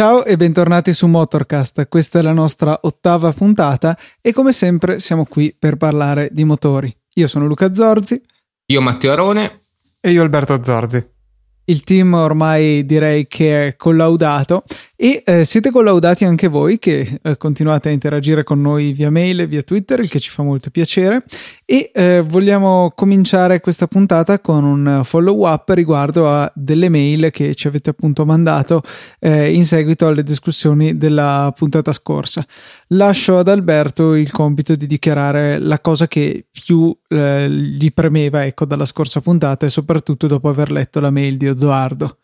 Ciao e bentornati su Motorcast, questa è la nostra ottava puntata e come sempre siamo qui per parlare di motori. Io sono Luca Zorzi. Io Matteo Arone. E io Alberto Zorzi. Il team ormai direi che è collaudato e eh, siete collaudati anche voi che eh, continuate a interagire con noi via mail via Twitter, il che ci fa molto piacere. E eh, vogliamo cominciare questa puntata con un follow up riguardo a delle mail che ci avete appunto mandato eh, in seguito alle discussioni della puntata scorsa. Lascio ad Alberto il compito di dichiarare la cosa che più eh, gli premeva ecco, dalla scorsa puntata e soprattutto dopo aver letto la mail di Edoardo.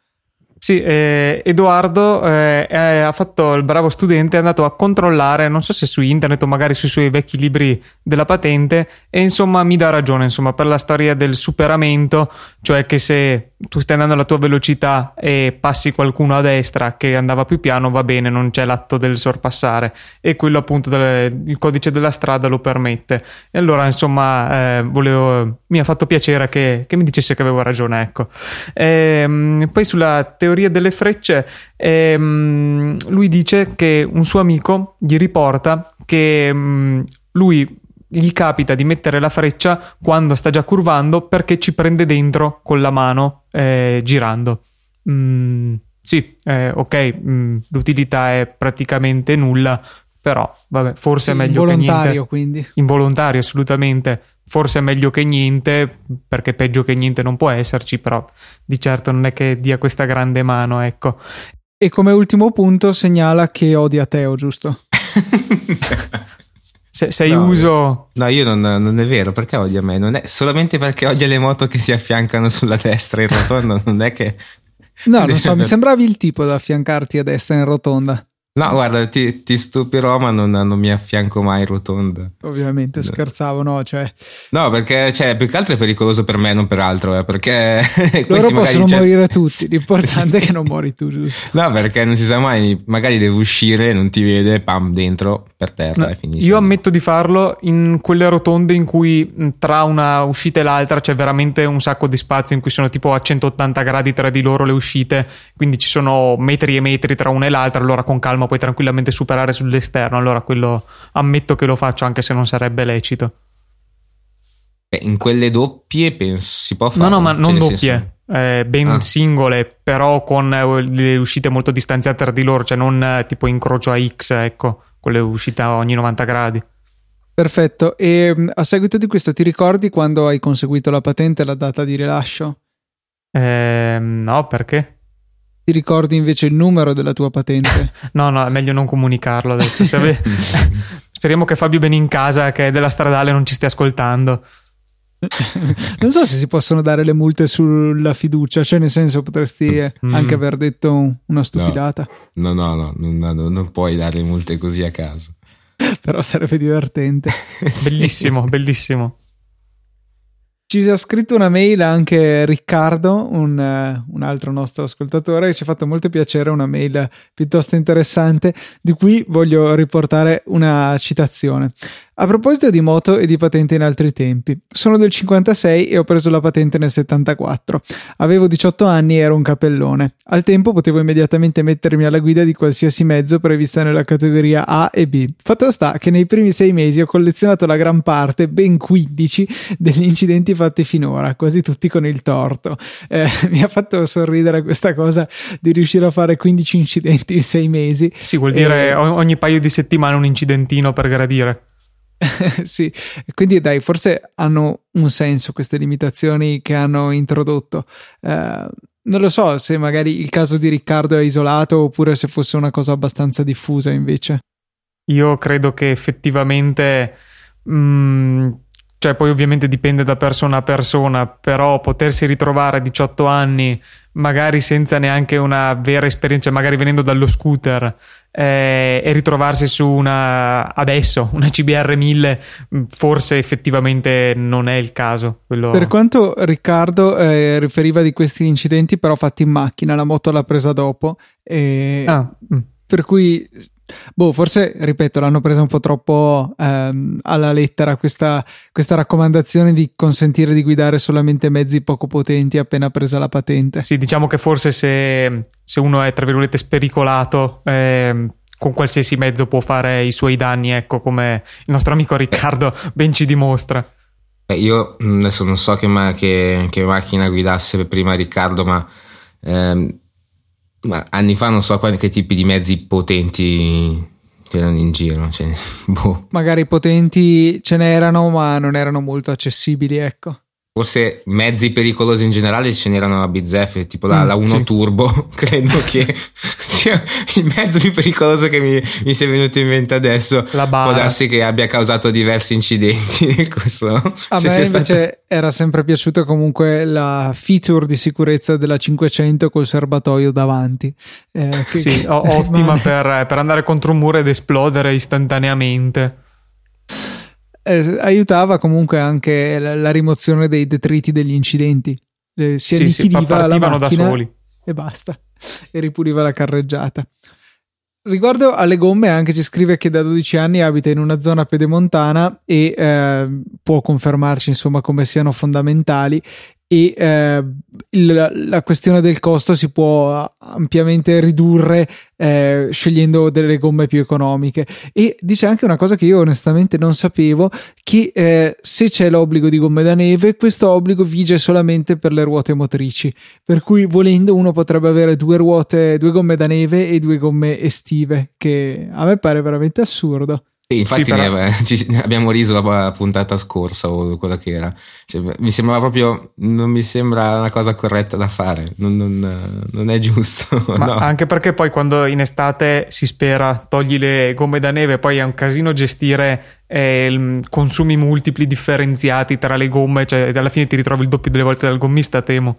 Sì, eh, Edoardo eh, ha fatto il bravo studente, è andato a controllare, non so se su internet o magari sui suoi vecchi libri della patente, e insomma mi dà ragione, insomma, per la storia del superamento, cioè che se tu stai andando alla tua velocità e passi qualcuno a destra che andava più piano, va bene, non c'è l'atto del sorpassare, e quello appunto del, il codice della strada lo permette. E allora, insomma, eh, volevo, mi ha fatto piacere che, che, mi dicesse che avevo ragione, ecco. E, ehm, poi sulla teoria delle frecce, ehm, lui dice che un suo amico gli riporta che ehm, lui gli capita di mettere la freccia quando sta già curvando perché ci prende dentro con la mano eh, girando. Mm, sì, eh, ok, mm, l'utilità è praticamente nulla, però vabbè, forse sì, è meglio che niente. Involontario, quindi. Involontario, assolutamente forse è meglio che niente, perché peggio che niente non può esserci, però di certo non è che dia questa grande mano, ecco. E come ultimo punto segnala che odia Teo, giusto? Se, sei no, uso. No, io non, non, è vero, perché odia me? Non è solamente perché odia le moto che si affiancano sulla destra in rotonda, non è che. No, non so, mi sembravi il tipo da affiancarti a destra in rotonda. No, guarda, ti, ti stupirò, ma non, non, mi affianco mai rotonda. Ovviamente scherzavo, no? Cioè... No, perché cioè, più che altro è pericoloso per me, non per altro, eh, perché... Loro possono cioè... morire tutti, l'importante è che non muori tu, giusto? No, perché non si sa mai, magari devi uscire, non ti vede, pam, dentro, per terra no, e finisce. Io ammetto di farlo in quelle rotonde in cui tra una uscita e l'altra c'è veramente un sacco di spazio, in cui sono tipo a 180 gradi tra di loro le uscite, quindi ci sono metri e metri tra una e l'altra, allora con calma puoi tranquillamente superare sull'esterno, allora quello ammetto che lo faccio anche se non sarebbe lecito. Beh, in quelle doppie penso si può fare. No, no, ma non doppie. Eh, ben ah. singole, però con eh, le uscite molto distanziate tra di loro, cioè non eh, tipo incrocio a X, ecco, con le uscite a ogni 90 gradi. Perfetto, e mm, a seguito di questo ti ricordi quando hai conseguito la patente e la data di rilascio? Eh, no, perché? Ti ricordi invece il numero della tua patente? no, no, è meglio non comunicarlo adesso. Ave... Speriamo che Fabio bene in casa, che è della stradale, non ci stia ascoltando. non so se si possono dare le multe sulla fiducia, cioè nel senso potresti mm. anche aver detto una stupidata. No, no, no, no, no non puoi dare multe così a caso. Però sarebbe divertente. bellissimo, bellissimo. Ci ha scritto una mail anche Riccardo, un, un, altro nostro ascoltatore, che ci ha fatto molto piacere, una mail piuttosto interessante, di cui voglio riportare una citazione. A proposito di moto e di patente in altri tempi, sono del 56 e ho preso la patente nel 74. Avevo 18 anni e ero un capellone. Al tempo potevo immediatamente mettermi alla guida di qualsiasi mezzo prevista nella categoria A e B. Fatto sta che nei primi sei mesi ho collezionato la gran parte, ben 15, degli incidenti fatti finora, quasi tutti con il torto. Eh, mi ha fatto sorridere questa cosa di riuscire a fare 15 incidenti in sei mesi. Sì, vuol dire e... ogni paio di settimane un incidentino per gradire. sì, quindi dai, forse hanno un senso queste limitazioni che hanno introdotto. Uh, non lo so se magari il caso di Riccardo è isolato oppure se fosse una cosa abbastanza diffusa invece. Io credo che effettivamente, mh, mm, cioè poi ovviamente dipende da persona a persona, però potersi ritrovare a 18 anni magari senza neanche una vera esperienza, magari venendo dallo scooter eh, e ritrovarsi su una adesso una CBR 1000 mm, forse effettivamente non è il caso. Quello... Per quanto Riccardo eh, riferiva di questi incidenti però fatti in macchina, la moto l'ha presa dopo e... ah, mm. per cui Boh, forse, ripeto, l'hanno presa un po' troppo ehm, alla lettera questa, questa, raccomandazione di consentire di guidare solamente mezzi poco potenti appena presa la patente. Sì, diciamo che forse se, se uno è, tra virgolette, spericolato, eh, con qualsiasi mezzo può fare i suoi danni, ecco, come il nostro amico Riccardo ben ci dimostra. Eh, io adesso non so che, ma- che, che macchina guidasse prima Riccardo, ma... Ehm ma anni fa non so quali, che tipi di mezzi potenti c'erano in giro. Cioè, boh. Magari potenti ce n'erano, ma non erano molto accessibili, ecco. Forse mezzi pericolosi in generale ce n'erano a bizzeffe, tipo la, mm, la 1 sì. Turbo, credo che sia il mezzo più pericoloso che mi, mi sia venuto in mente adesso. La Può darsi che abbia causato diversi incidenti. Questo, a me invece stato... era sempre piaciuta comunque la feature di sicurezza della 500 col serbatoio davanti. Eh, che, sì, che, ottima per, per andare contro un muro ed esplodere istantaneamente eh, aiutava comunque anche la, la, rimozione dei detriti degli incidenti. Eh, si sì, sì, partivano da soli. E basta. E ripuliva la carreggiata. Riguardo alle gomme, anche ci scrive che da 12 anni abita in una zona pedemontana e eh, può confermarci insomma come siano fondamentali e eh, il, la questione del costo si può ampiamente ridurre eh, scegliendo delle gomme più economiche. E dice anche una cosa che io onestamente non sapevo che eh, se c'è l'obbligo di gomme da neve questo obbligo vige solamente per le ruote motrici. Per cui volendo uno potrebbe avere due ruote due gomme da neve e due gomme estive che a me pare veramente assurdo sì, infatti sì, però... ne, ci, abbiamo riso la puntata scorsa o quella che era. Cioè, mi sembrava proprio, non mi sembra una cosa corretta da fare, non, non, non è giusto. Ma no. Anche perché poi quando in estate si spera, togli le gomme da neve, poi è un casino gestire eh, consumi multipli differenziati tra le gomme, cioè alla fine ti ritrovi il doppio delle volte dal gommista, temo.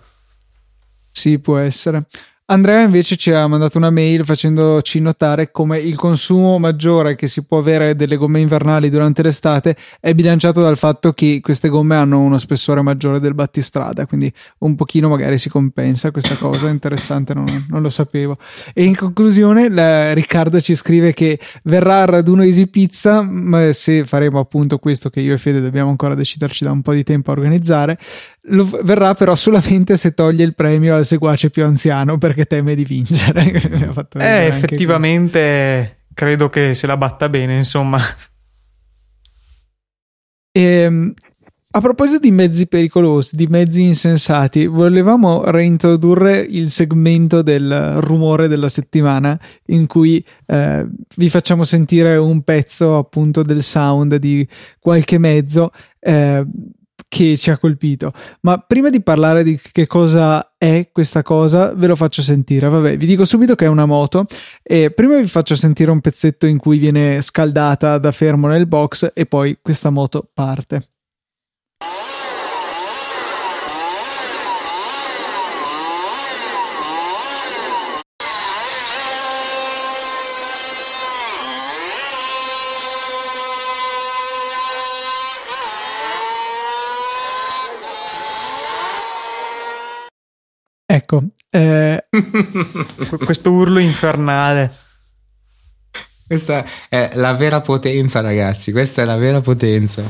Sì, può essere. Andrea invece ci ha mandato una mail facendoci notare come il consumo maggiore che si può avere delle gomme invernali durante l'estate è bilanciato dal fatto che queste gomme hanno uno spessore maggiore del battistrada, quindi un pochino magari si compensa questa cosa, interessante, non, non lo sapevo. E in conclusione la, Riccardo ci scrive che verrà al raduno Easy Pizza, se faremo appunto questo che io e Fede dobbiamo ancora deciderci da un po' di tempo a organizzare, lo, verrà però solamente se toglie il premio al seguace più anziano perché teme di vincere. eh, effettivamente credo che se la batta bene, insomma. E, ehm, a proposito di mezzi pericolosi, di mezzi insensati, volevamo reintrodurre il segmento del rumore della settimana in cui eh, vi facciamo sentire un pezzo appunto del sound di qualche mezzo. Eh, che ci ha colpito. Ma prima di parlare di che cosa è questa cosa, ve lo faccio sentire. Vabbè, vi dico subito che è una moto. E prima vi faccio sentire un pezzetto in cui viene scaldata da fermo nel box e poi questa moto parte. Ecco, eh... questo urlo infernale. Questa è la vera potenza, ragazzi. Questa è la vera potenza.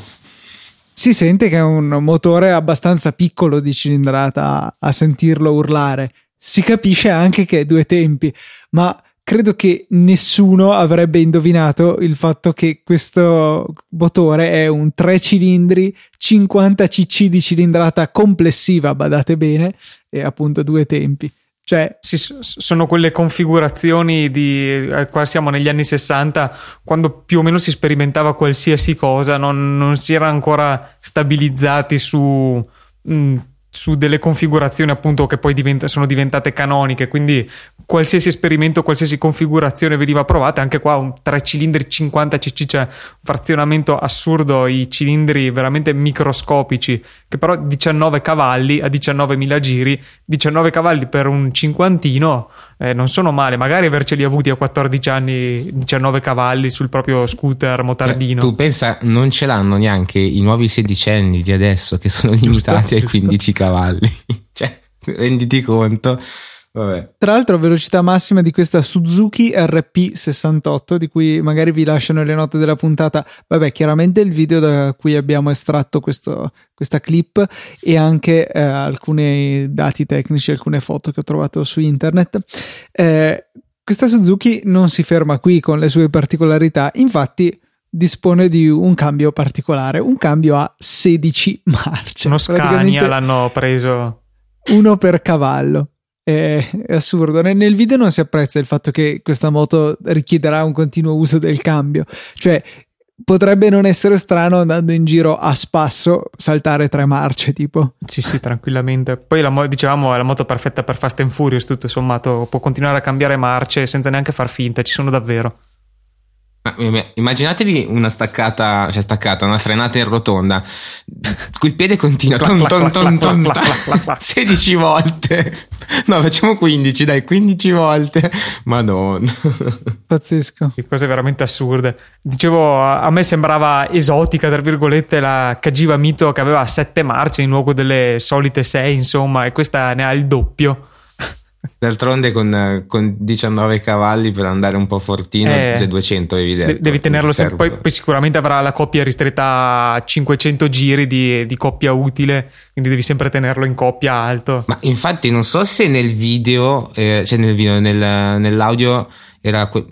Si sente che è un motore abbastanza piccolo di cilindrata a sentirlo urlare. Si capisce anche che è due tempi, ma credo che nessuno avrebbe indovinato il fatto che questo motore è un 3 cilindri 50 cc di cilindrata complessiva, badate bene, e appunto due tempi. Cioè, sì, sono quelle configurazioni di eh, qua siamo negli anni 60 quando più o meno si sperimentava qualsiasi cosa non, non si era ancora stabilizzati su mh, mm, su delle configurazioni appunto che poi diventa, sono diventate canoniche, quindi qualsiasi esperimento, qualsiasi configurazione veniva provata, anche qua un 3 cilindri 50 cc, cioè un frazionamento assurdo, i cilindri veramente microscopici, che però 19 cavalli a 19.000 giri, 19 cavalli per un cinquantino eh, non sono male, magari averceli avuti a 14 anni 19 cavalli sul proprio scooter motardino. Eh, tu pensa, non ce l'hanno neanche i nuovi sedicenni di adesso che sono limitati giusto, ai giusto. 15 cavalli. cioè, renditi conto. Vabbè. Tra l'altro, velocità massima di questa Suzuki RP68, di cui magari vi lasciano le note della puntata. Vabbè, chiaramente il video da cui abbiamo estratto questo, questa clip e anche eh, alcuni dati tecnici, alcune foto che ho trovato su internet. Eh, questa Suzuki non si ferma qui con le sue particolarità, infatti dispone di un cambio particolare, un cambio a 16 marce. Uno Scania l'hanno preso. Uno per cavallo. È, assurdo. Nel video non si apprezza il fatto che questa moto richiederà un continuo uso del cambio. Cioè, potrebbe non essere strano andando in giro a spasso saltare tre marce tipo sì sì tranquillamente poi la, dicevamo è la moto perfetta per Fast and Furious tutto sommato può continuare a cambiare marce senza neanche far finta ci sono davvero Immaginatevi una staccata, cioè staccata, una frenata in rotonda. Quel piede continua ton, ton, ton, ton, 16 volte. No, facciamo 15, dai, 15 volte. Madonna. Pazzesco. Che cose veramente assurde. Dicevo, a me sembrava esotica, tra virgolette, la Cagiva Mito che aveva 7 marce in luogo delle solite 6, insomma, e questa ne ha il doppio. D'altronde con, con, 19 cavalli per andare un po' fortino, eh, 200 è evidente. Devi tenerlo sempre, poi, poi, sicuramente avrà la coppia ristretta a 500 giri di, di, coppia utile, quindi devi sempre tenerlo in coppia alto. Ma infatti non so se nel video, eh, cioè nel video, nel, nell'audio era, que,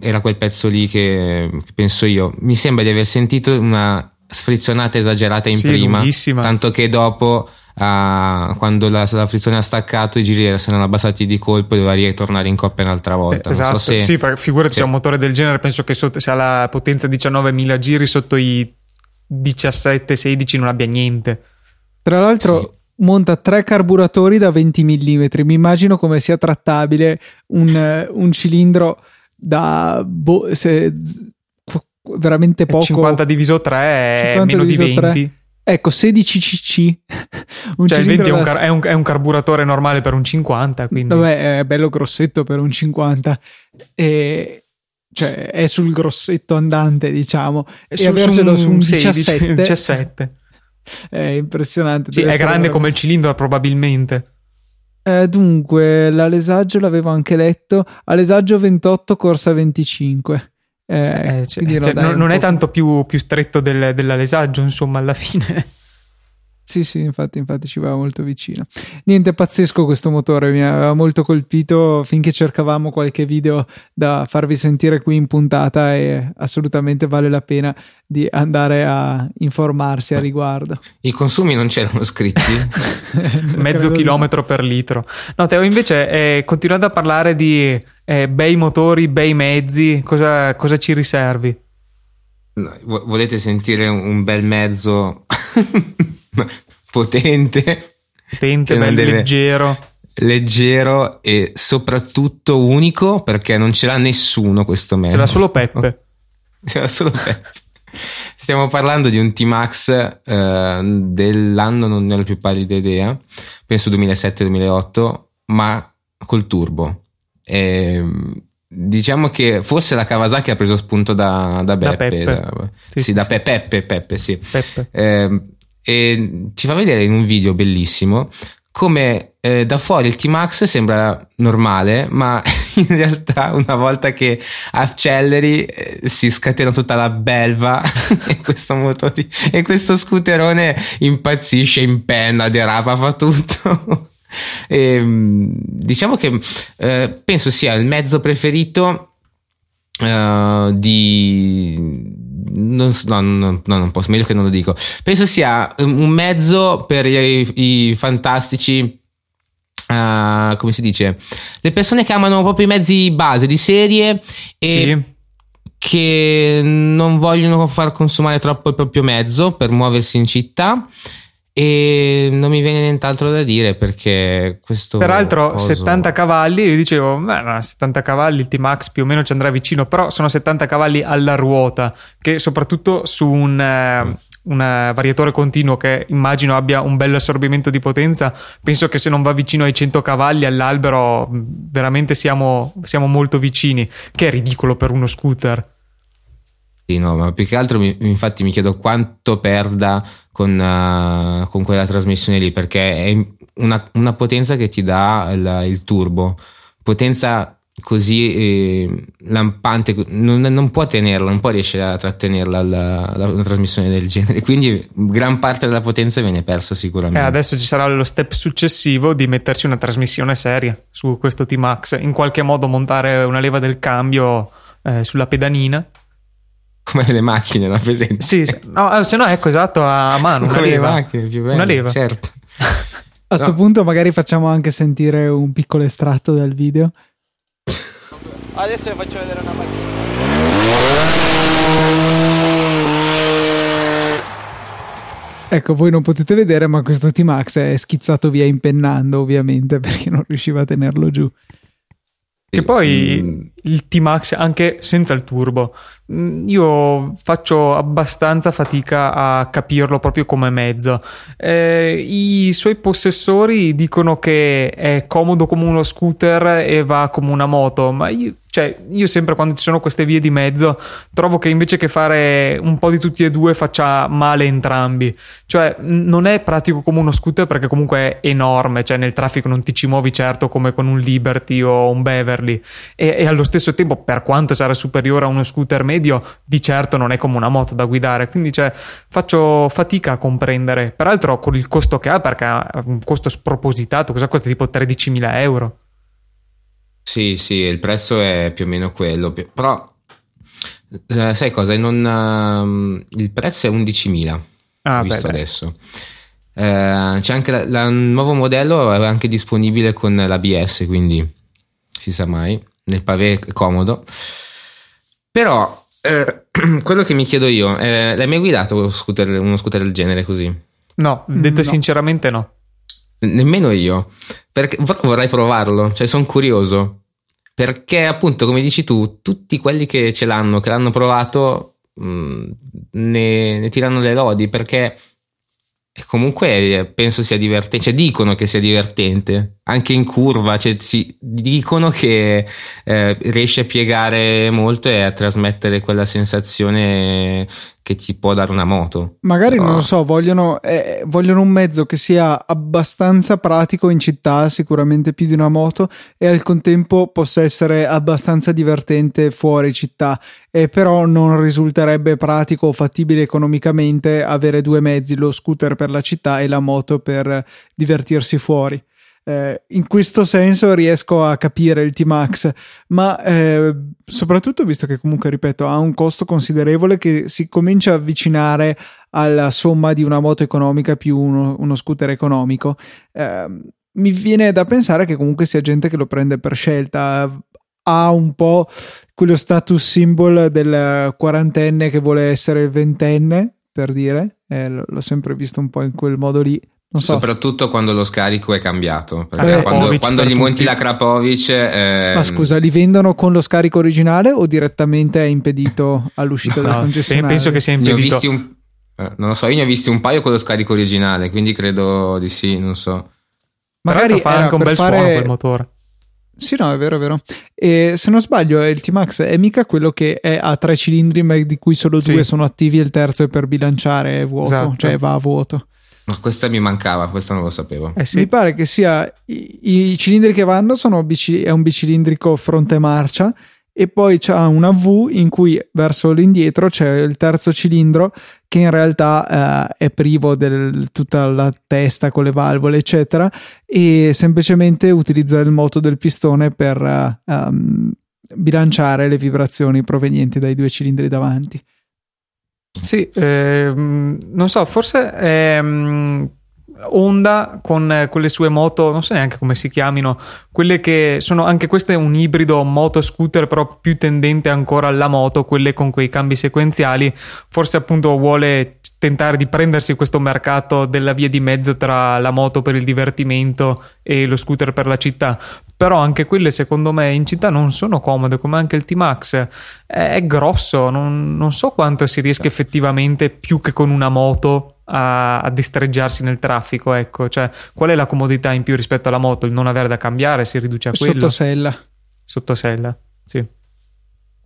era, quel pezzo lì che, che, penso io. Mi sembra di aver sentito una sfrizzonata esagerata in sì, prima, tanto che dopo Uh, quando la, la, frizione ha staccato i giri si erano abbassati di colpo e doveva ritornare in coppia un'altra volta. Eh, esatto, so se... sì, perché figurati sì. c'è un motore del genere, penso che sotto, se ha la potenza 19.000 giri sotto i 17-16 non abbia niente. Tra l'altro sì. monta tre carburatori da 20 mm, mi immagino come sia trattabile un, un cilindro da... Bo- se, veramente poco 50 diviso 3 è meno di 20 3. Ecco, 16 cc. un cioè, il 20 è un, car- è, un, è un, carburatore normale per un 50, quindi... Vabbè, è bello grossetto per un 50. E... Cioè, è sul grossetto andante, diciamo. È e su, averselo su un 17. 17. È impressionante. Sì, è grande come il cilindro, probabilmente. Eh, dunque, l'alesaggio l'avevo anche letto. Alesaggio 28, corsa 25. Eh, eh, cioè, cioè, non, non è tanto più, più stretto del, dell'alesaggio, insomma, alla fine. Sì, sì, infatti, infatti ci va molto vicino. Niente, pazzesco questo motore, mi aveva molto colpito finché cercavamo qualche video da farvi sentire qui in puntata e assolutamente vale la pena di andare a informarsi a riguardo. I consumi non c'erano scritti? Mezzo chilometro per litro. No, Teo, invece, eh, continuando a parlare di eh, bei motori, bei mezzi, cosa, cosa ci riservi? volete sentire un bel mezzo potente, potente, bello, deve... leggero. Leggero e soprattutto unico perché non ce l'ha nessuno questo mezzo. Ce l'ha solo Peppe. Ce l'ha solo Peppe. Stiamo parlando di un T-Max eh, dell'anno, non ne ho la più pallida idea, penso 2007-2008, ma col turbo. E, ehm, diciamo che forse la Kawasaki ha preso spunto da, da Beppe, da Peppe. Da, sì, sì, sì, da sì. Peppe, Peppe, sì. Peppe. Eh, e ci fa vedere in un video bellissimo come eh, da fuori il T-Max sembra normale, ma in realtà una volta che acceleri eh, si scatena tutta la belva e, questo motore, e questo scooterone impazzisce, in penna, derapa, fa tutto. E, ehm, diciamo che eh, penso sia il mezzo preferito uh, di non, no, no, no, non posso, meglio che non lo dico. Penso sia un mezzo per i, i fantastici. Uh, come si dice? Le persone che amano proprio i mezzi base di serie e sì. che non vogliono far consumare troppo il proprio mezzo per muoversi in città e non mi viene nient'altro da dire perché questo. Peraltro, coso... 70 cavalli. Io dicevo, beh, no, 70 cavalli, il T-Max più o meno ci andrà vicino, però sono 70 cavalli alla ruota, che soprattutto su un. Eh, un variatore continuo che immagino abbia un bel assorbimento di potenza, penso che se non va vicino ai 100 cavalli all'albero veramente siamo, siamo molto vicini, che è ridicolo per uno scooter. Sì, no, ma più che altro mi, infatti mi chiedo quanto perda con, uh, con quella trasmissione lì, perché è una, una potenza che ti dà il, il turbo, potenza così eh, lampante, non, non, può tenerla, non può riuscire a trattenerla la, la, una trasmissione del genere, quindi gran parte della potenza viene persa sicuramente. Eh, adesso ci sarà lo step successivo di metterci una trasmissione seria su questo T-Max, in qualche modo montare una leva del cambio eh, sulla pedanina come le macchine, la presente? Sì, no, se no, ecco esatto, a mano. Una come leva. le macchine, più belle, una leva. Certo. A questo no. punto magari facciamo anche sentire un piccolo estratto dal video. Adesso vi faccio vedere una macchina. Ecco, voi non potete vedere, ma questo T-Max è schizzato via impennando, ovviamente, perché non riusciva a tenerlo giù. Che poi mm. il T-Max anche senza il turbo, mm, io faccio abbastanza fatica a capirlo proprio come mezzo. Eh, I suoi possessori dicono che è comodo come uno scooter e va come una moto, ma io cioè, io sempre quando ci sono queste vie di mezzo trovo che invece che fare un po' di tutti e due faccia male entrambi. Cioè, non è pratico come uno scooter perché comunque è enorme, cioè nel traffico non ti ci muovi certo come con un Liberty o un Beverly e, e allo stesso tempo per quanto sarà superiore a uno scooter medio, di certo non è come una moto da guidare, quindi cioè, faccio fatica a comprendere. Peraltro con il costo che ha perché ha un costo spropositato, cosa costa tipo 13.000 euro. Sì, sì, il prezzo è più o meno quello, però eh, sai cosa? Non, uh, il prezzo è 11.000, ah, visto beh, adesso. Eh, c'è anche il nuovo modello, è anche disponibile con l'ABS, quindi si sa mai, nel pavé è comodo. Però eh, quello che mi chiedo io, eh, l'hai mai guidato uno scooter, uno scooter del genere così? No, detto no. sinceramente no. Nemmeno io, perché vorrei provarlo, cioè sono curioso. Perché appunto, come dici tu, tutti quelli che ce l'hanno, che l'hanno provato, mh, mm, ne, ne tirano le lodi perché comunque penso sia divertente, cioè dicono che sia divertente, anche in curva, cioè si, dicono che eh, riesce a piegare molto e a trasmettere quella sensazione che ti può dare una moto. Magari Però... non lo so, vogliono, eh, vogliono, un mezzo che sia abbastanza pratico in città, sicuramente più di una moto, e al contempo possa essere abbastanza divertente fuori città. E però non risulterebbe pratico o fattibile economicamente avere due mezzi, lo scooter per la città e la moto per divertirsi fuori. Eh, in questo senso riesco a capire il T-Max, ma eh, soprattutto visto che comunque, ripeto, ha un costo considerevole che si comincia a avvicinare alla somma di una moto economica più uno, uno scooter economico. Eh, mi viene da pensare che comunque sia gente che lo prende per scelta, ha un po' quello status symbol del quarantenne che vuole essere ventenne, per dire, eh, l'ho sempre visto un po' in quel modo lì So. Soprattutto quando lo scarico è cambiato. Perché quando, quando gli monti la Krapovic. Eh... Ma scusa, li vendono con lo scarico originale o direttamente è impedito all'uscita no, dal concessionario? Penso che sia impedito. Un, eh, non lo so, io ne ho visti un paio con lo scarico originale, quindi credo di sì, non so. Magari fa anche un bel fare... suono quel motore. Sì, no, è vero, è vero. E se non sbaglio, il T-Max è mica quello che è a tre cilindri, ma di cui solo sì. due sono attivi e il terzo è per bilanciare vuoto, esatto. cioè va a vuoto. Ma questa mi mancava, questa non lo sapevo. Eh sì. Mi pare che sia i, i cilindri che vanno sono bici, è un bicilindrico fronte marcia e poi c'è una V in cui verso l'indietro c'è il terzo cilindro che in realtà eh, è privo di tutta la testa con le valvole eccetera e semplicemente utilizza il moto del pistone per uh, um, bilanciare le vibrazioni provenienti dai due cilindri davanti. Sì, ehm, non so, forse ehm, Honda con quelle sue moto, non so neanche come si chiamino, quelle che sono anche queste un ibrido moto scooter, però più tendente ancora alla moto, quelle con quei cambi sequenziali, forse appunto vuole tentare di prendersi questo mercato della via di mezzo tra la moto per il divertimento e lo scooter per la città. Però anche quelle secondo me in città non sono comode, come anche il T-Max. È, è grosso, non, non, so quanto si riesca effettivamente più che con una moto a, a destreggiarsi nel traffico. Ecco, cioè qual è la comodità in più rispetto alla moto? Il non avere da cambiare si riduce a quello. Sottosella. Sottosella, sì.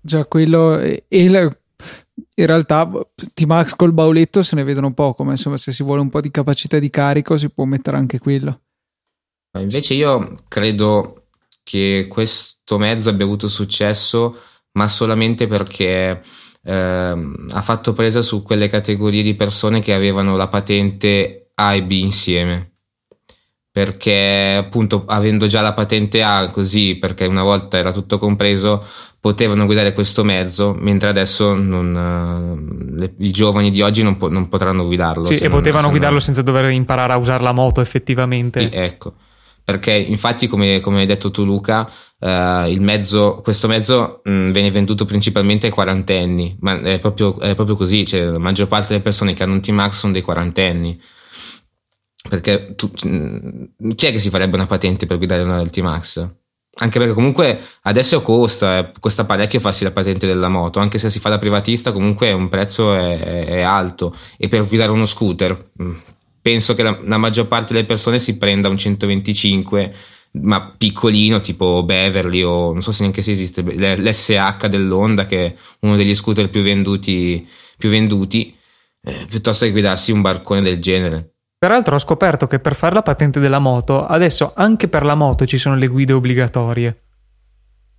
Già quello e, e la, in realtà T-Max col bauletto se ne vedono poco, ma insomma se si vuole un po' di capacità di carico si può mettere anche quello. Invece io credo che questo mezzo abbia avuto successo, ma solamente perché eh, ha fatto presa su quelle categorie di persone che avevano la patente A e B insieme. Perché appunto avendo già la patente A così perché una volta era tutto compreso potevano guidare questo mezzo mentre adesso non, le, i giovani di oggi non, po- non potranno guidarlo sì e potevano guidarlo senza dover imparare a usare la moto effettivamente. Sì, ecco perché infatti come, come, hai detto tu Luca il mezzo, questo mezzo mh, mm, viene venduto principalmente ai quarantenni ma è proprio, è proprio così cioè, la maggior parte delle persone che hanno un T-Max sono dei quarantenni perché tu, mm, chi è che si farebbe una patente per guidare una del T-Max? Anche perché comunque adesso costa, eh, costa parecchio farsi la patente della moto, anche se si fa da privatista comunque un prezzo è, è alto e per guidare uno scooter mm, penso che la, la, maggior parte delle persone si prenda un 125 ma piccolino tipo Beverly o non so se neanche se esiste l'SH dell'Honda che è uno degli scooter più venduti, più venduti eh, piuttosto che guidarsi un barcone del genere Peraltro ho scoperto che per fare la patente della moto, adesso anche per la moto ci sono le guide obbligatorie.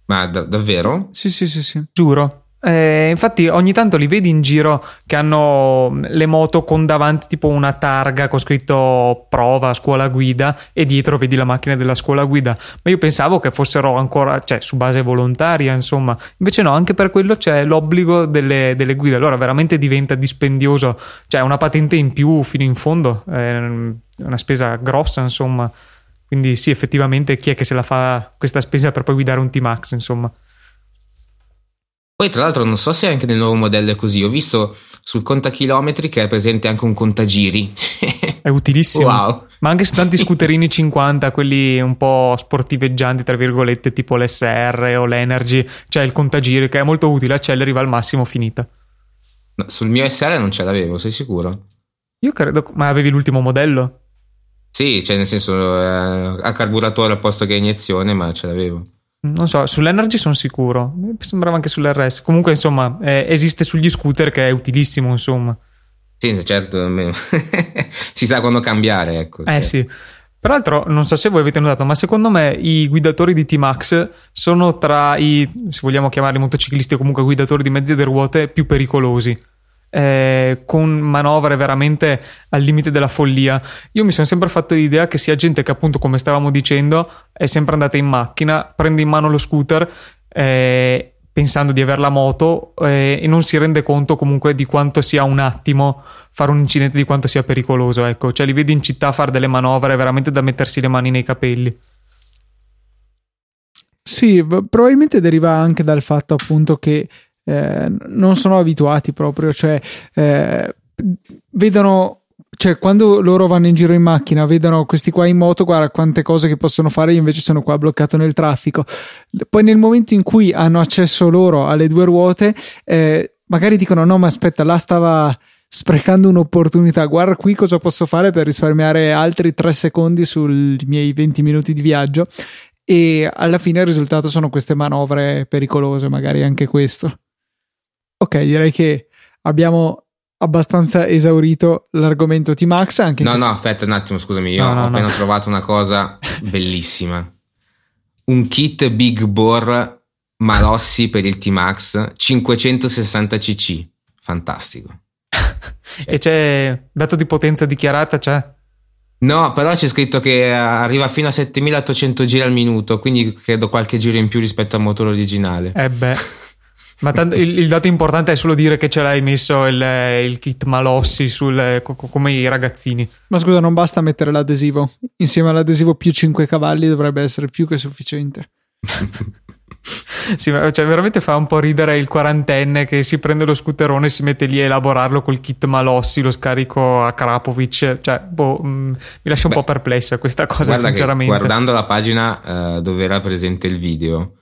Ma da- davvero? Sì, sì, sì, sì. Giuro. Eh, infatti ogni tanto li vedi in giro che hanno le moto con davanti tipo una targa con scritto prova scuola guida e dietro vedi la macchina della scuola guida. Ma io pensavo che fossero ancora cioè su base volontaria insomma. Invece no anche per quello c'è l'obbligo delle, delle guide. Allora veramente diventa dispendioso. Cioè una patente in più fino in fondo è una spesa grossa insomma. Quindi sì effettivamente chi è che se la fa questa spesa per poi guidare un T-Max insomma poi, tra l'altro, non so se anche nel nuovo modello è così. Ho visto sul contachilometri che è presente anche un contagiri. È utilissimo. Wow. Ma anche su tanti scooterini 50, quelli un po' sportiveggianti, tra virgolette, tipo l'SR o l'Energy, c'è il contagiri che è molto utile, acceleri, va al massimo, finita. No, sul mio SR non ce l'avevo, sei sicuro? Io credo. Ma avevi l'ultimo modello? Sì, cioè nel senso eh, a carburatore al posto che iniezione, ma ce l'avevo. Non so, sull'Energy sono sicuro. Mi sembrava anche sull'RS. Comunque, insomma, eh, esiste sugli scooter che è utilissimo, insomma. Sì, certo. si sa quando cambiare, ecco. Eh sì. Peraltro, non so se voi avete notato, ma secondo me i guidatori di T-Max sono tra i, se vogliamo chiamarli motociclisti o comunque guidatori di mezzi a ruote, più pericolosi eh, con manovre veramente al limite della follia. Io mi sono sempre fatto l'idea che sia gente che appunto come stavamo dicendo è sempre andata in macchina, prende in mano lo scooter eh, pensando di avere la moto eh, e non si rende conto comunque di quanto sia un attimo fare un incidente, di quanto sia pericoloso. Ecco, cioè li vedi in città fare delle manovre veramente da mettersi le mani nei capelli. Sì, probabilmente deriva anche dal fatto appunto che eh, non sono abituati proprio, cioè eh, vedono cioè quando loro vanno in giro in macchina vedono questi qua in moto guarda quante cose che possono fare io invece sono qua bloccato nel traffico. Poi nel momento in cui hanno accesso loro alle due ruote eh, magari dicono no ma aspetta là stava sprecando un'opportunità guarda qui cosa posso fare per risparmiare altri tre secondi sui miei 20 minuti di viaggio. E alla fine il risultato sono queste manovre pericolose magari anche questo Ok, direi che abbiamo abbastanza esaurito l'argomento T-Max. Anche no, questo... no, aspetta un attimo, scusami. Io no, no, ho appena trovato una cosa bellissima. Un kit Big Bore Malossi per il T-Max 560 cc. Fantastico. e c'è dato di potenza dichiarata? C'è? No, però c'è scritto che arriva fino a 7800 giri al minuto, quindi credo qualche giro in più rispetto al motore originale. Eh beh. Ma tanto, il, il, dato importante è solo dire che ce l'hai messo il, il kit Malossi sul, come i ragazzini. Ma scusa, non basta mettere l'adesivo. Insieme all'adesivo più 5 cavalli dovrebbe essere più che sufficiente. sì, cioè veramente fa un po' ridere il quarantenne che si prende lo scooterone e si mette lì a elaborarlo col kit Malossi, lo scarico a Krapovic. Cioè, boh, mh, mm, mi lascia un Beh, po' perplessa questa cosa, sinceramente. guardando la pagina uh, dove era presente il video,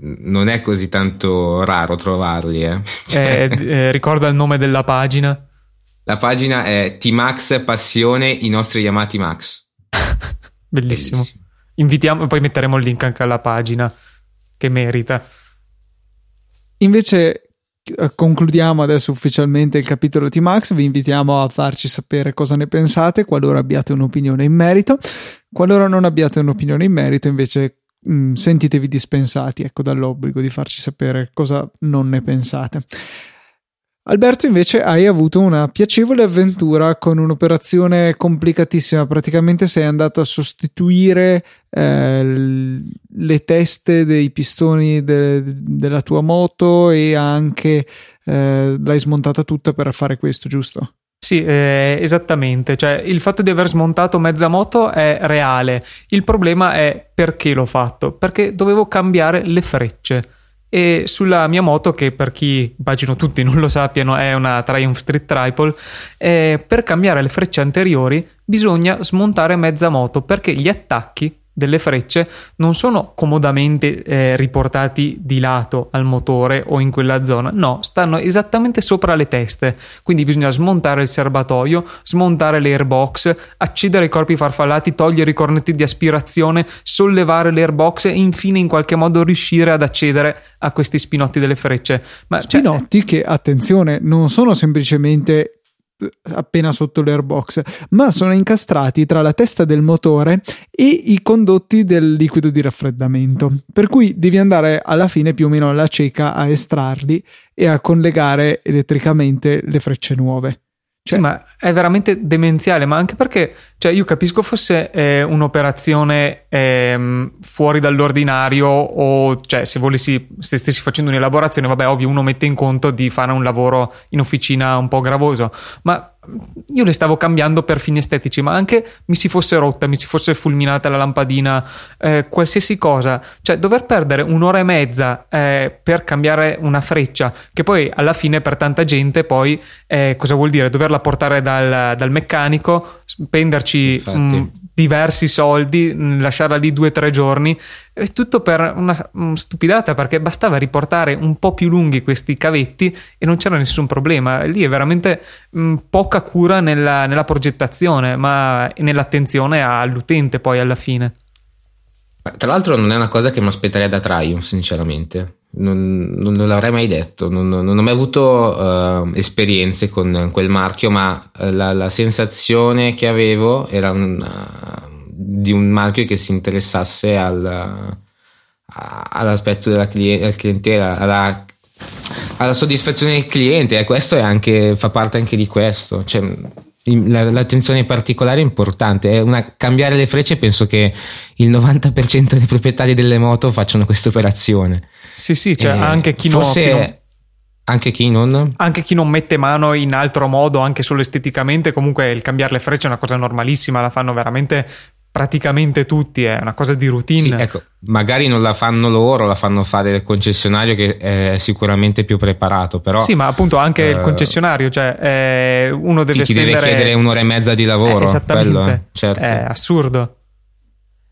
non è così tanto raro trovarli. Eh. eh, eh, ricorda il nome della pagina? La pagina è T-Max Passione, i nostri amati Max. Bellissimo. Bellissimo. Invitiamo, poi metteremo il link anche alla pagina che merita. Invece eh, concludiamo adesso ufficialmente il capitolo T-Max, vi invitiamo a farci sapere cosa ne pensate qualora abbiate un'opinione in merito. Qualora non abbiate un'opinione in merito, invece mh, mm, sentitevi dispensati ecco, dall'obbligo di farci sapere cosa non ne pensate. Alberto, invece, hai avuto una piacevole avventura con un'operazione complicatissima. Praticamente sei andato a sostituire eh, le teste dei pistoni de- della tua moto e anche eh, l'hai smontata tutta per fare questo, giusto? Sì, eh, esattamente. Cioè, il fatto di aver smontato mezza moto è reale. Il problema è perché l'ho fatto. Perché dovevo cambiare le frecce e sulla mia moto che per chi immagino tutti non lo sappiano è una Triumph Street Triple eh, per cambiare le frecce anteriori bisogna smontare mezza moto perché gli attacchi delle frecce non sono comodamente eh, riportati di lato al motore o in quella zona, no, stanno esattamente sopra le teste, quindi bisogna smontare il serbatoio, smontare l'airbox, accedere ai corpi farfallati, togliere i cornetti di aspirazione, sollevare l'airbox e infine in qualche modo riuscire ad accedere a questi spinotti delle frecce. Ma cioè, spinotti cioè, che, attenzione, non sono semplicemente appena sotto l'airbox, ma sono incastrati tra la testa del motore e i condotti del liquido di raffreddamento. Per cui devi andare alla fine più o meno alla cieca a estrarli e a collegare elettricamente le frecce nuove. Cioè, sì, ma è veramente demenziale, ma anche perché cioè, io capisco fosse eh, un'operazione eh, fuori dall'ordinario o cioè, se volessi, se stessi facendo un'elaborazione, vabbè, ovvio, uno mette in conto di fare un lavoro in officina un po' gravoso, ma io le stavo cambiando per fini estetici, ma anche mi si fosse rotta, mi si fosse fulminata la lampadina, eh, qualsiasi cosa. Cioè, dover perdere un'ora e mezza eh, per cambiare una freccia, che poi alla fine per tanta gente poi cosa vuol dire? Doverla portare dal, dal meccanico, spenderci mh, diversi soldi, lasciarla lì due o tre giorni, è tutto per una, una stupidata perché bastava riportare un po' più lunghi questi cavetti e non c'era nessun problema. Lì è veramente mh, poca cura nella, nella progettazione, ma nell'attenzione all'utente poi alla fine. Tra l'altro non è una cosa che mi aspetterei da Triumph, sinceramente. Non, non, l'avrei mai detto, non, non ho mai avuto uh, esperienze con quel marchio, ma uh, la, la, sensazione che avevo era un, uh, di un marchio che si interessasse al, all'aspetto della clientela, alla, alla, soddisfazione del cliente e questo è anche, fa parte anche di questo. Cioè, l'attenzione particolare è importante. È una, cambiare le frecce, penso che il 90% dei proprietari delle moto facciano questa operazione. Sì, sì, cioè eh, anche chi, no, chi non... Anche chi non? Anche chi non mette mano in altro modo, anche solo esteticamente, comunque il cambiare le frecce è una cosa normalissima, la fanno veramente praticamente tutti, è una cosa di routine. Sì, ecco, magari non la fanno loro, la fanno fare il concessionario che è sicuramente più preparato, però... Sì, ma appunto anche eh, il concessionario, cioè uno deve spendere... deve chiedere un'ora e mezza di lavoro. Eh, esattamente, quello, eh, certo. è assurdo.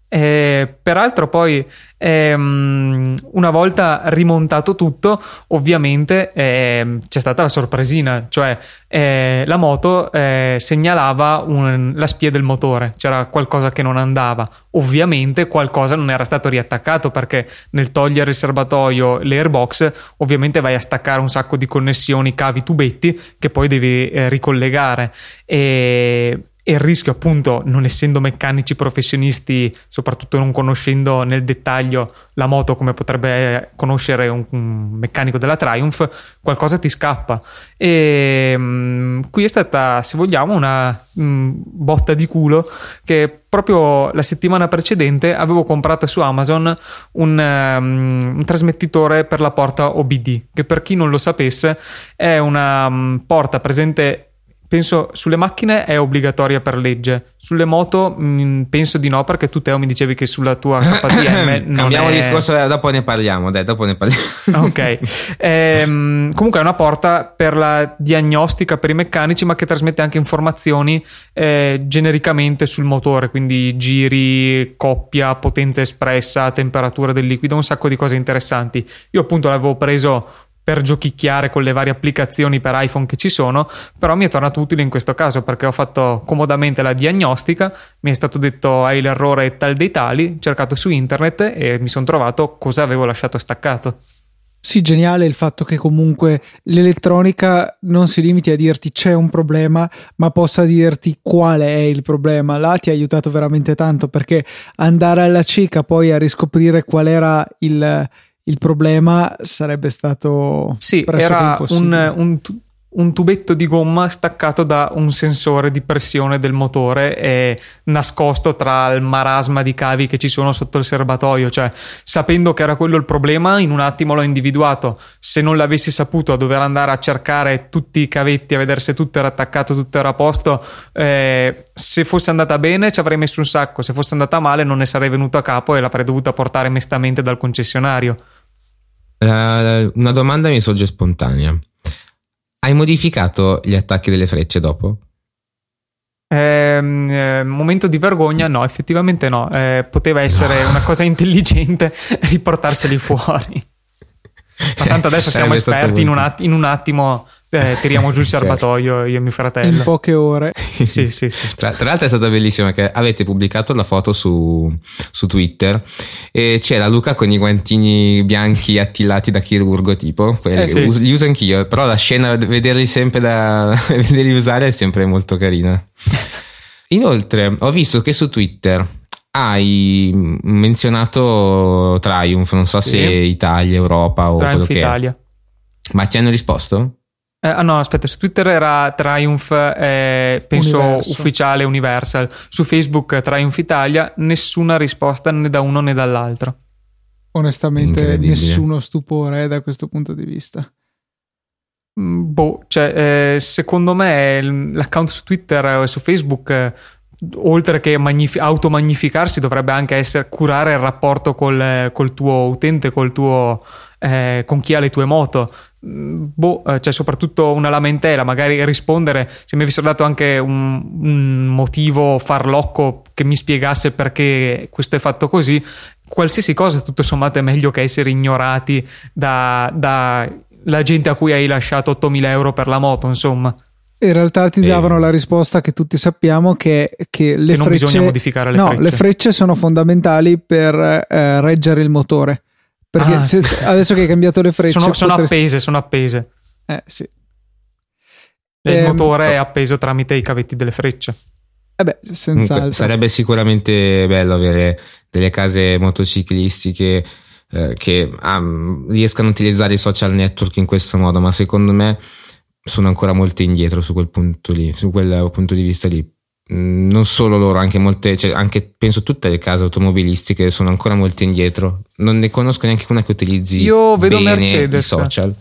E peraltro poi ehm, una volta rimontato tutto ovviamente ehm, c'è stata la sorpresina cioè eh, la moto eh, segnalava un, la spia del motore c'era qualcosa che non andava. Ovviamente qualcosa non era stato riattaccato perché nel togliere il serbatoio l'airbox ovviamente vai a staccare un sacco di connessioni cavi tubetti che poi devi eh, ricollegare. E e il rischio appunto non essendo meccanici professionisti soprattutto non conoscendo nel dettaglio la moto come potrebbe conoscere un, un meccanico della Triumph qualcosa ti scappa. E mh, mm, qui è stata se vogliamo una mh, mm, botta di culo che proprio la settimana precedente avevo comprato su Amazon un, um, un trasmettitore per la porta OBD che per chi non lo sapesse è una um, porta presente penso sulle macchine è obbligatoria per legge, sulle moto mh, mm, penso di no perché tu Teo mi dicevi che sulla tua KTM Cambiamo è... discorso, dopo ne parliamo, dai, dopo ne parliamo. ok, ehm, comunque è una porta per la diagnostica per i meccanici ma che trasmette anche informazioni eh, genericamente sul motore, quindi giri, coppia, potenza espressa, temperatura del liquido, un sacco di cose interessanti. Io appunto l'avevo preso per giochicchiare con le varie applicazioni per iPhone che ci sono, però mi è tornato utile in questo caso perché ho fatto comodamente la diagnostica, mi è stato detto hai l'errore tal dei tali, cercato su internet e mi sono trovato cosa avevo lasciato staccato. Sì, geniale il fatto che comunque l'elettronica non si limiti a dirti c'è un problema, ma possa dirti qual è il problema. Là ti ha aiutato veramente tanto perché andare alla cieca poi a riscoprire qual era il, il problema sarebbe stato sì, era un, un, un, tubetto di gomma staccato da un sensore di pressione del motore e nascosto tra il marasma di cavi che ci sono sotto il serbatoio. Cioè, sapendo che era quello il problema, in un attimo l'ho individuato. Se non l'avessi saputo, a dover andare a cercare tutti i cavetti, a vedere se tutto era attaccato, tutto era a posto, eh, se fosse andata bene ci avrei messo un sacco, se fosse andata male non ne sarei venuto a capo e l'avrei dovuta portare mestamente dal concessionario. Uh, una domanda mi sorge spontanea. Hai modificato gli attacchi delle frecce dopo? Eh, eh, momento di vergogna, no, effettivamente no. Eh, poteva essere no. una cosa intelligente riportarseli fuori. Ma tanto adesso siamo esperti, in un, att- in un, attimo eh, tiriamo giù il certo. serbatoio io e mio fratello. In poche ore. sì, sì, sì. Tra, tra, l'altro è stata bellissima che avete pubblicato la foto su, su, Twitter e c'era Luca con i guantini bianchi attillati da chirurgo tipo, eh, sì. li uso anch'io, però la scena, vederli sempre da vederli usare è sempre molto carina. Inoltre ho visto che su Twitter hai menzionato Triumph, non so sì. se Italia, Europa o Triumph quello Italia. È. Ma ti hanno risposto? Eh, ah no, aspetta, su Twitter era Triumph, eh, penso Universo. ufficiale Universal. Su Facebook Triumph Italia, nessuna risposta né da uno né dall'altro. Onestamente, nessuno stupore eh, da questo punto di vista. Mm, boh, cioè, eh, secondo me l'account su Twitter e su Facebook eh, oltre che magnif- automagnificarsi dovrebbe anche essere curare il rapporto col, col tuo utente, col tuo, eh, con chi ha le tue moto. Mm, boh, eh, c'è soprattutto una lamentela, magari rispondere. Se mi avessero dato anche un, un motivo farlocco che mi spiegasse perché questo è fatto così, qualsiasi cosa tutto sommato è meglio che essere ignorati da, da la gente a cui hai lasciato 8000 euro per la moto, insomma. In realtà ti davano la risposta che tutti sappiamo che, che le che non frecce, bisogna modificare le no, frecce. le frecce sono fondamentali per eh, reggere il motore. Perché ah, se, sì. adesso che hai cambiato le frecce... Sono, sono potresti... appese, sono appese. Eh sì. E il ehm, motore è appeso tramite i cavetti delle frecce. Eh beh, senz'altro. Sarebbe sicuramente bello avere delle case motociclistiche eh, che um, riescano a utilizzare i social network in questo modo, ma secondo me sono ancora molto indietro su quel punto lì, su quel punto di vista lì. Mm, non solo loro, anche molte, cioè anche penso tutte le case automobilistiche sono ancora molto indietro. Non ne conosco neanche una che utilizzi Io vedo Mercedes. i social.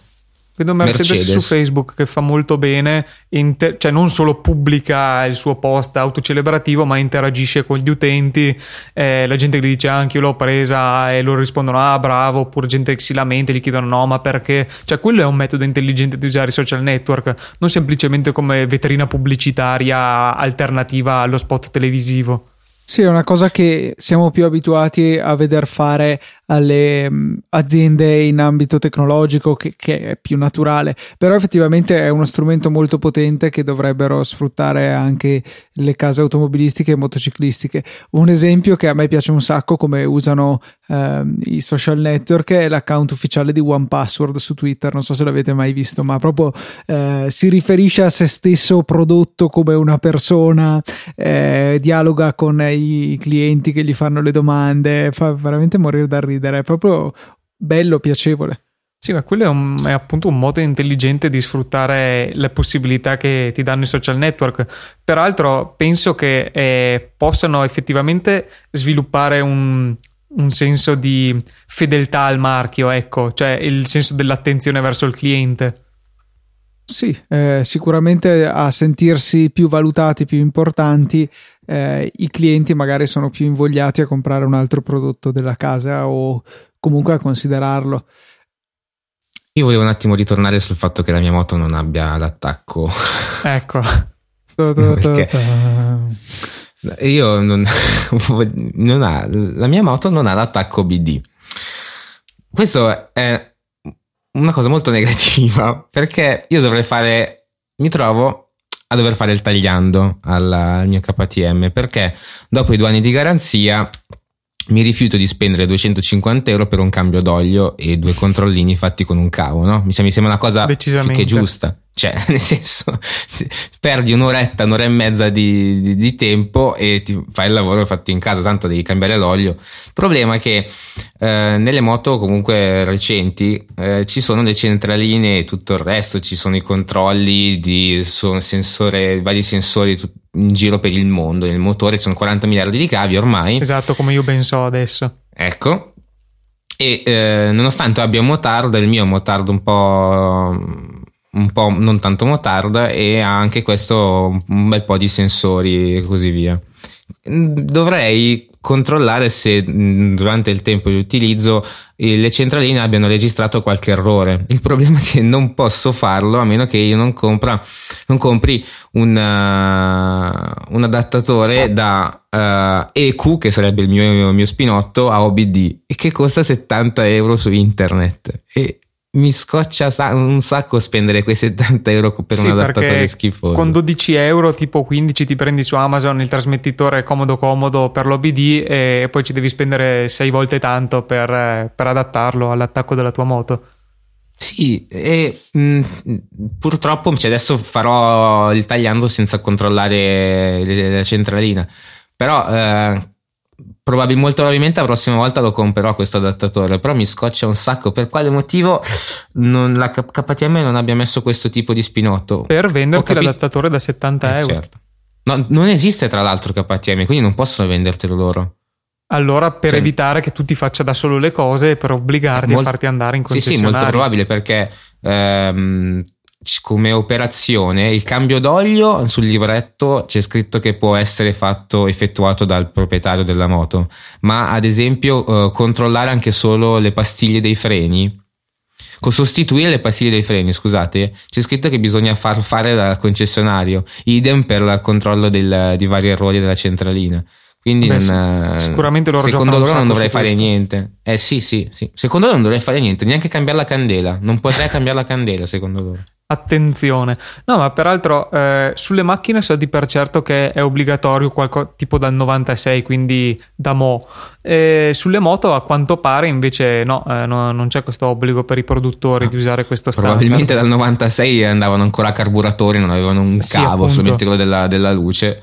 Vedo Mercedes, Mercedes, su Facebook che fa molto bene, inter- cioè non solo pubblica il suo post autocelebrativo, ma interagisce con gli utenti. Eh, la gente che gli dice anche ah, io l'ho presa e loro rispondono ah bravo, oppure gente che si lamenta e gli chiedono no, ma perché? Cioè quello è un metodo intelligente di usare i social network, non semplicemente come vetrina pubblicitaria alternativa allo spot televisivo. Sì, è una cosa che siamo più abituati a veder fare alle um, aziende in ambito tecnologico che, che, è più naturale, però effettivamente è uno strumento molto potente che dovrebbero sfruttare anche le case automobilistiche e motociclistiche. Un esempio che a me piace un sacco come usano um, i social network è l'account ufficiale di OnePassword su Twitter, non so se l'avete mai visto, ma proprio uh, si riferisce a se stesso prodotto come una persona, eh, dialoga con i clienti che gli fanno le domande, fa veramente morire da ridere, è proprio bello, piacevole. Sì, ma quello è, un, è, appunto un modo intelligente di sfruttare le possibilità che ti danno i social network. Peraltro, penso che eh, possano effettivamente sviluppare un, un, senso di fedeltà al marchio, ecco, cioè il senso dell'attenzione verso il cliente. Sì, eh, sicuramente a sentirsi più valutati, più importanti, eh, i clienti magari sono più invogliati a comprare un altro prodotto della casa o comunque a considerarlo. Io volevo un attimo ritornare sul fatto che la mia moto non abbia l'attacco. Ecco. io non, non ha, la mia moto non ha l'attacco BD. Questo è una cosa molto negativa perché io dovrei fare, mi trovo a dover fare il tagliando al, al mio KTM perché dopo i due anni di garanzia mi rifiuto di spendere 250 euro per un cambio d'olio e due controllini fatti con un cavo, no? Mi sembra, una cosa più che giusta. Cioè, nel senso, perdi un'oretta, un'ora e mezza di, di, di, tempo e ti fai il lavoro fatto in casa, tanto devi cambiare l'olio. Il problema è che eh, nelle moto comunque recenti eh, ci sono le centraline e tutto il resto, ci sono i controlli di sensore, vari sensori in giro per il mondo. Nel motore ci sono 40 miliardi di cavi ormai. Esatto, come io ben so adesso. Ecco. E eh, nonostante abbia un motard, il mio è un motard un po' un po' non tanto motard e ha anche questo un bel po' di sensori e così via. Dovrei controllare se durante il tempo di utilizzo le centraline abbiano registrato qualche errore. Il problema è che non posso farlo a meno che io non, compra, non compri un, uh, un adattatore da uh, EQ, che sarebbe il mio, mio spinotto, a OBD e che costa 70 euro su internet. E mi scoccia un sacco spendere quei 70 euro per sì, un adattatore schifoso. Con 12 euro, tipo 15, ti prendi su Amazon il trasmettitore comodo comodo per l'OBD e poi ci devi spendere 6 volte tanto per, per adattarlo all'attacco della tua moto. Sì, e mh, mm, purtroppo cioè adesso farò il tagliando senza controllare la centralina. Però eh, Probabil, molto probabilmente la prossima volta lo comprerò questo adattatore, però mi scoccia un sacco. Per quale motivo non, la KTM non abbia messo questo tipo di spinotto? Per venderti capi- l'adattatore da 70 eh, euro. Certo. No, non esiste tra l'altro KTM, quindi non possono vendertelo loro. Allora, per cioè, evitare che tu ti faccia da solo le cose per obbligarti molt- a farti andare in concessionario. Sì, sì, molto probabile perché ehm, come operazione il cambio d'olio sul libretto c'è scritto che può essere fatto effettuato dal proprietario della moto. Ma ad esempio eh, controllare anche solo le pastiglie dei freni? Sostituire le pastiglie dei freni scusate c'è scritto che bisogna far fare dal concessionario idem per il controllo del, di vari errori della centralina quindi Beh, non, sicuramente loro secondo loro non dovrei fare questo. niente. Eh sì, sì, sì. Secondo loro non dovrei fare niente, neanche cambiare la candela. Non potrei cambiare la candela, secondo loro. Attenzione. No, ma peraltro eh, sulle macchine so di per certo che è obbligatorio qualco, tipo dal 96, quindi da mo. E sulle moto a quanto pare invece no, eh, no, non c'è questo obbligo per i produttori di usare questo standard. Probabilmente dal 96 andavano ancora a carburatori, non avevano un sì, cavo, solamente quello della, della luce.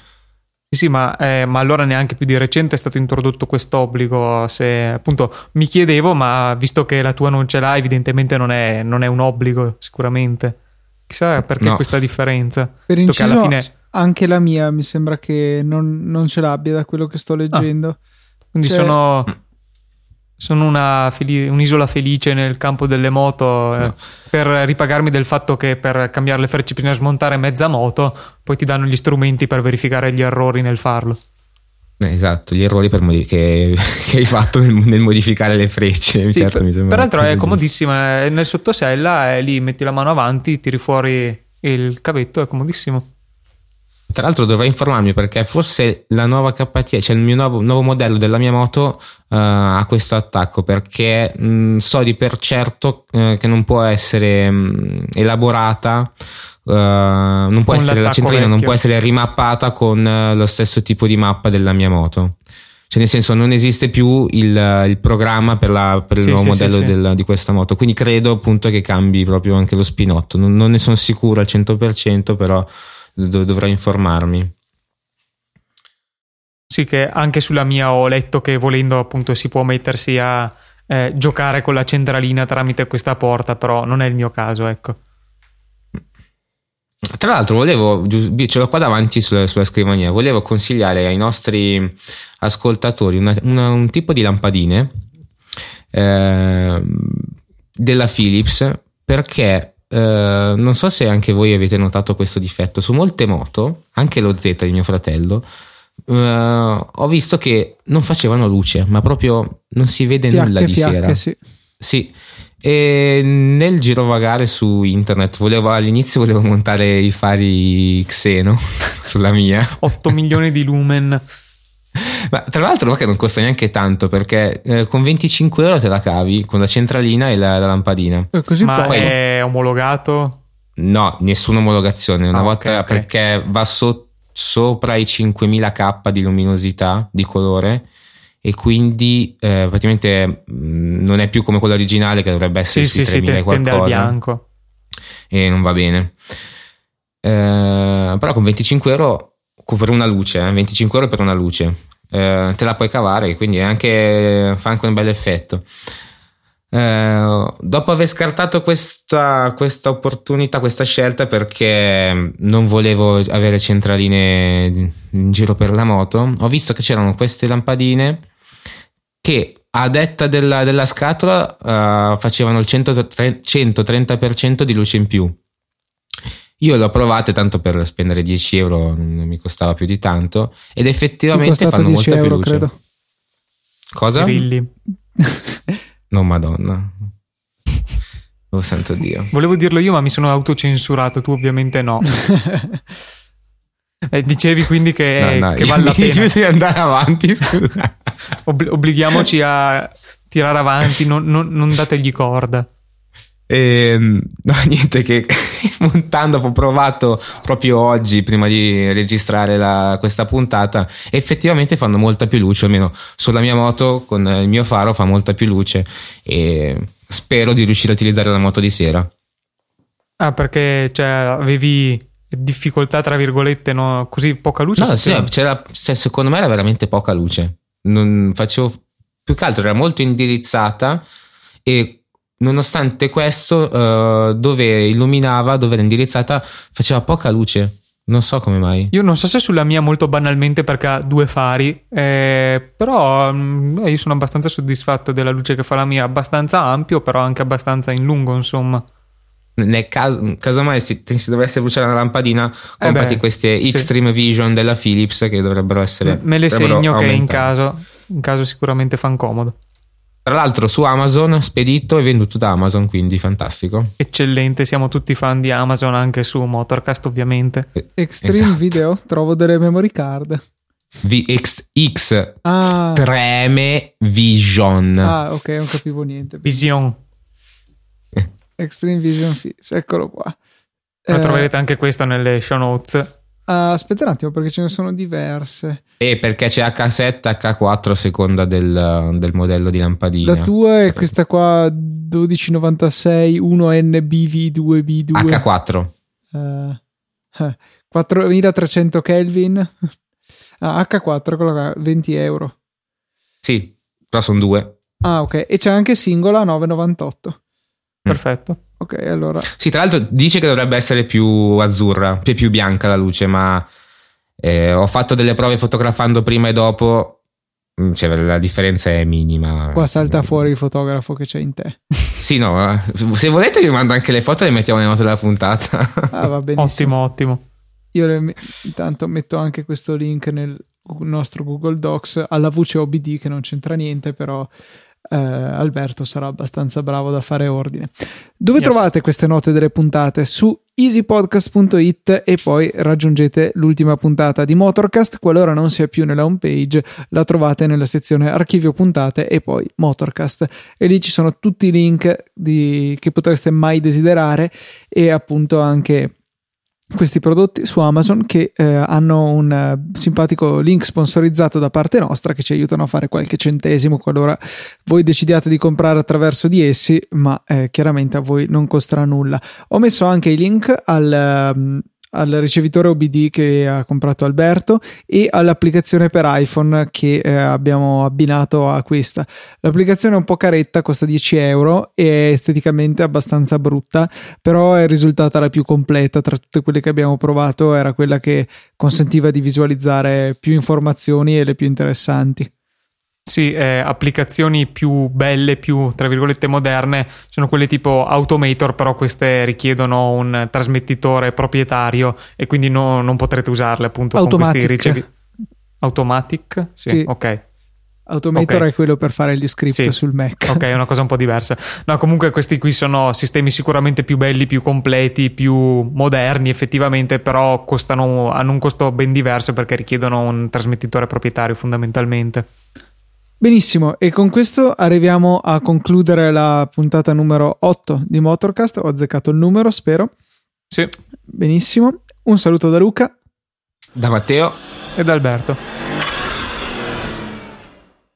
Sì, sì, ma, eh, ma, allora neanche più di recente è stato introdotto questo obbligo. Se appunto mi chiedevo, ma visto che la tua non ce l'ha, evidentemente non è, non è un obbligo, sicuramente. Chissà perché no. questa differenza. Per inciso, che alla fine... anche la mia mi sembra che non, non ce l'abbia da quello che sto leggendo. Ah. Quindi cioè... sono sono una feli- un'isola felice nel campo delle moto eh, per ripagarmi del fatto che per cambiare le frecce bisogna smontare mezza moto, poi ti danno gli strumenti per verificare gli errori nel farlo. Eh, esatto, gli errori modi- che, che, hai fatto nel, nel, modificare le frecce. Sì, certo, per, peraltro è comodissima, nel sottosella e lì metti la mano avanti, tiri fuori il cavetto, è comodissimo. Tra l'altro dovrei informarmi perché forse la nuova KT, cioè il mio nuovo, nuovo modello della mia moto uh, ha questo attacco perché mh, mm, so di per certo uh, che non può essere mh, mm, elaborata, uh, non può con essere la centralina vecchio. non può essere rimappata con lo stesso tipo di mappa della mia moto. Cioè, nel senso, non esiste più il, il programma per, la, per il sì, nuovo sì, modello sì, del, di questa moto. Quindi credo appunto che cambi proprio anche lo spinotto. Non, non ne sono sicuro al 100%, però dov- dovrò informarmi. Sì, che anche sulla mia ho letto che volendo appunto si può mettersi a eh, giocare con la centralina tramite questa porta, però non è il mio caso, ecco. Tra l'altro, volevo, ce l'ho qua davanti sulla, sulla scrivania, volevo consigliare ai nostri ascoltatori una, una, un tipo di lampadine eh, della Philips perché eh, non so se anche voi avete notato questo difetto, su molte moto, anche lo Z di mio fratello, eh, ho visto che non facevano luce, ma proprio non si vede fiacche, nulla di fiacche, sera. Sì. sì. E nel girovagare su internet volevo, all'inizio volevo montare i fari Xeno sulla mia 8 milioni di lumen ma tra l'altro che non costa neanche tanto perché eh, con 25 euro te la cavi con la centralina e la, la lampadina. E così Ma poi... è omologato? No, nessuna omologazione. Una ah, volta okay, okay. perché va so, sopra i 5000K di luminosità, di colore e quindi eh, praticamente mh, mm, non è più come quella originale che dovrebbe essere sì, sì, sì, tende al bianco e non va bene. Eh, però con 25 euro per una luce, eh, 25 euro per una luce, eh, te la puoi cavare, quindi anche, fa anche un bel effetto. Eh, dopo aver scartato questa, questa, opportunità, questa scelta perché non volevo avere centraline in giro per la moto, ho visto che c'erano queste lampadine che a detta della, della scatola uh, facevano il 130% di luce in più io l'ho provate tanto per spendere 10 euro, non mi costava più di tanto, ed effettivamente fanno molta euro, più luce. Credo. Cosa? Grilli. no, madonna. Lo sento Dio. Volevo dirlo io, ma mi sono autocensurato, tu ovviamente no. eh, dicevi quindi che, no, no, che vale la pena. di andare avanti, scusa. Ob- obblighiamoci a tirare avanti, non, non, non dategli corda. E, ehm, no, niente che montando ho provato proprio oggi prima di registrare la, questa puntata. Effettivamente fanno molta più luce almeno sulla mia moto con il mio faro fa molta più luce e spero di riuscire a utilizzare la moto di sera. Ah perché cioè, avevi difficoltà tra virgolette no? così poca luce? No, sì, c'era, cioè, secondo me era veramente poca luce. Non facevo più che altro era molto indirizzata e nonostante questo, uh, dove illuminava, dove era indirizzata, faceva poca luce. Non so come mai. Io non so se sulla mia molto banalmente perché ha due fari, eh, però mh, mm, io sono abbastanza soddisfatto della luce che fa la mia, abbastanza ampio, però anche abbastanza in lungo, insomma. Nel caso, casomai si, si dovesse bruciare una lampadina, comprati eh queste Extreme sì. Vision della Philips che dovrebbero essere. Me le segno aumentare. che in caso, in caso sicuramente fan comodo. Tra l'altro su Amazon, spedito e venduto da Amazon, quindi fantastico. Eccellente, siamo tutti fan di Amazon anche su Motorcast ovviamente. Extreme esatto. Video, trovo delle memory card. VXX ah. Treme Vision. Ah, ok, non capivo niente. Vision. Extreme Vision, eccolo qua. Lo eh, troverete anche questo nelle show notes. Uh, aspetta un attimo perché ce ne sono diverse. E perché c'è H7 H4 a seconda del, del modello di lampadina. La tua è questa qua 1296 1NBV2B2. H4. Uh, 4300 Kelvin. Ah, H4, quello qua, 20 euro. Sì, però sono due. Ah, ok. E c'è anche singola 998. Perfetto. Ok, allora. Sì, tra l'altro dice che dovrebbe essere più azzurra, più, più bianca la luce, ma eh, ho fatto delle prove fotografando prima e dopo. Mm, cioè, la differenza è minima. Qua salta fuori il fotografo che c'è in te. sì, no, se volete vi mando anche le foto e le mettiamo nelle note della puntata. ah, va benissimo. Ottimo, ottimo. Io le, intanto metto anche questo link nel nostro Google Docs alla voce OBD che non c'entra niente, però eh, Alberto sarà abbastanza bravo da fare ordine. Dove yes. trovate queste note delle puntate? Su easypodcast.it e poi raggiungete l'ultima puntata di Motorcast. Qualora non sia più nella homepage, la trovate nella sezione archivio puntate e poi Motorcast. E lì ci sono tutti i link di, che potreste mai desiderare e appunto anche questi prodotti su Amazon che eh, hanno un uh, simpatico link sponsorizzato da parte nostra che ci aiutano a fare qualche centesimo qualora voi decidiate di comprare attraverso di essi, ma eh, chiaramente a voi non costerà nulla. Ho messo anche i link al, um, al ricevitore OBD che ha comprato Alberto e all'applicazione per iPhone che eh, abbiamo abbinato a questa. L'applicazione è un po' caretta, costa 10 euro e è esteticamente abbastanza brutta, però è risultata la più completa tra tutte quelle che abbiamo provato, era quella che consentiva di visualizzare più informazioni e le più interessanti. Sì, eh, applicazioni più belle, più tra virgolette moderne, sono quelle tipo Automator, però queste richiedono un trasmettitore proprietario e quindi no, non potrete usarle appunto Automatic. con questi ricevi. Automatic? Sì, sì. ok. Automator okay. è quello per fare gli script sì. sul Mac. Ok, è una cosa un po' diversa. No, comunque questi qui sono sistemi sicuramente più belli, più completi, più moderni effettivamente, però costano, hanno un costo ben diverso perché richiedono un trasmettitore proprietario fondamentalmente. Benissimo, e con questo arriviamo a concludere la puntata numero 8 di Motorcast. Ho azzeccato il numero, spero. Sì. Benissimo. Un saluto da Luca. Da Matteo. E da Alberto.